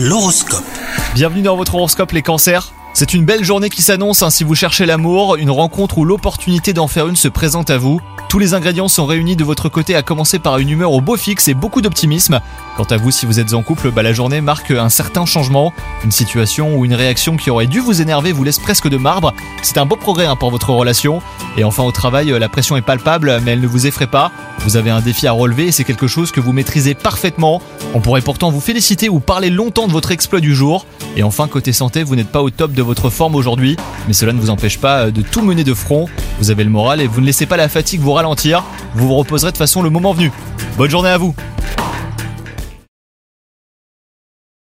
L'horoscope. Bienvenue dans votre horoscope les cancers. C'est une belle journée qui s'annonce hein, si vous cherchez l'amour, une rencontre ou l'opportunité d'en faire une se présente à vous. Tous les ingrédients sont réunis de votre côté à commencer par une humeur au beau fixe et beaucoup d'optimisme. Quant à vous si vous êtes en couple, bah, la journée marque un certain changement. Une situation ou une réaction qui aurait dû vous énerver vous laisse presque de marbre. C'est un beau progrès hein, pour votre relation. Et enfin au travail, la pression est palpable mais elle ne vous effraie pas. Vous avez un défi à relever et c'est quelque chose que vous maîtrisez parfaitement. On pourrait pourtant vous féliciter ou parler longtemps de votre exploit du jour. Et enfin, côté santé, vous n'êtes pas au top de votre forme aujourd'hui, mais cela ne vous empêche pas euh, de tout mener de front. Vous avez le moral et vous ne laissez pas la fatigue vous ralentir. Vous vous reposerez de façon le moment venu. Bonne journée à vous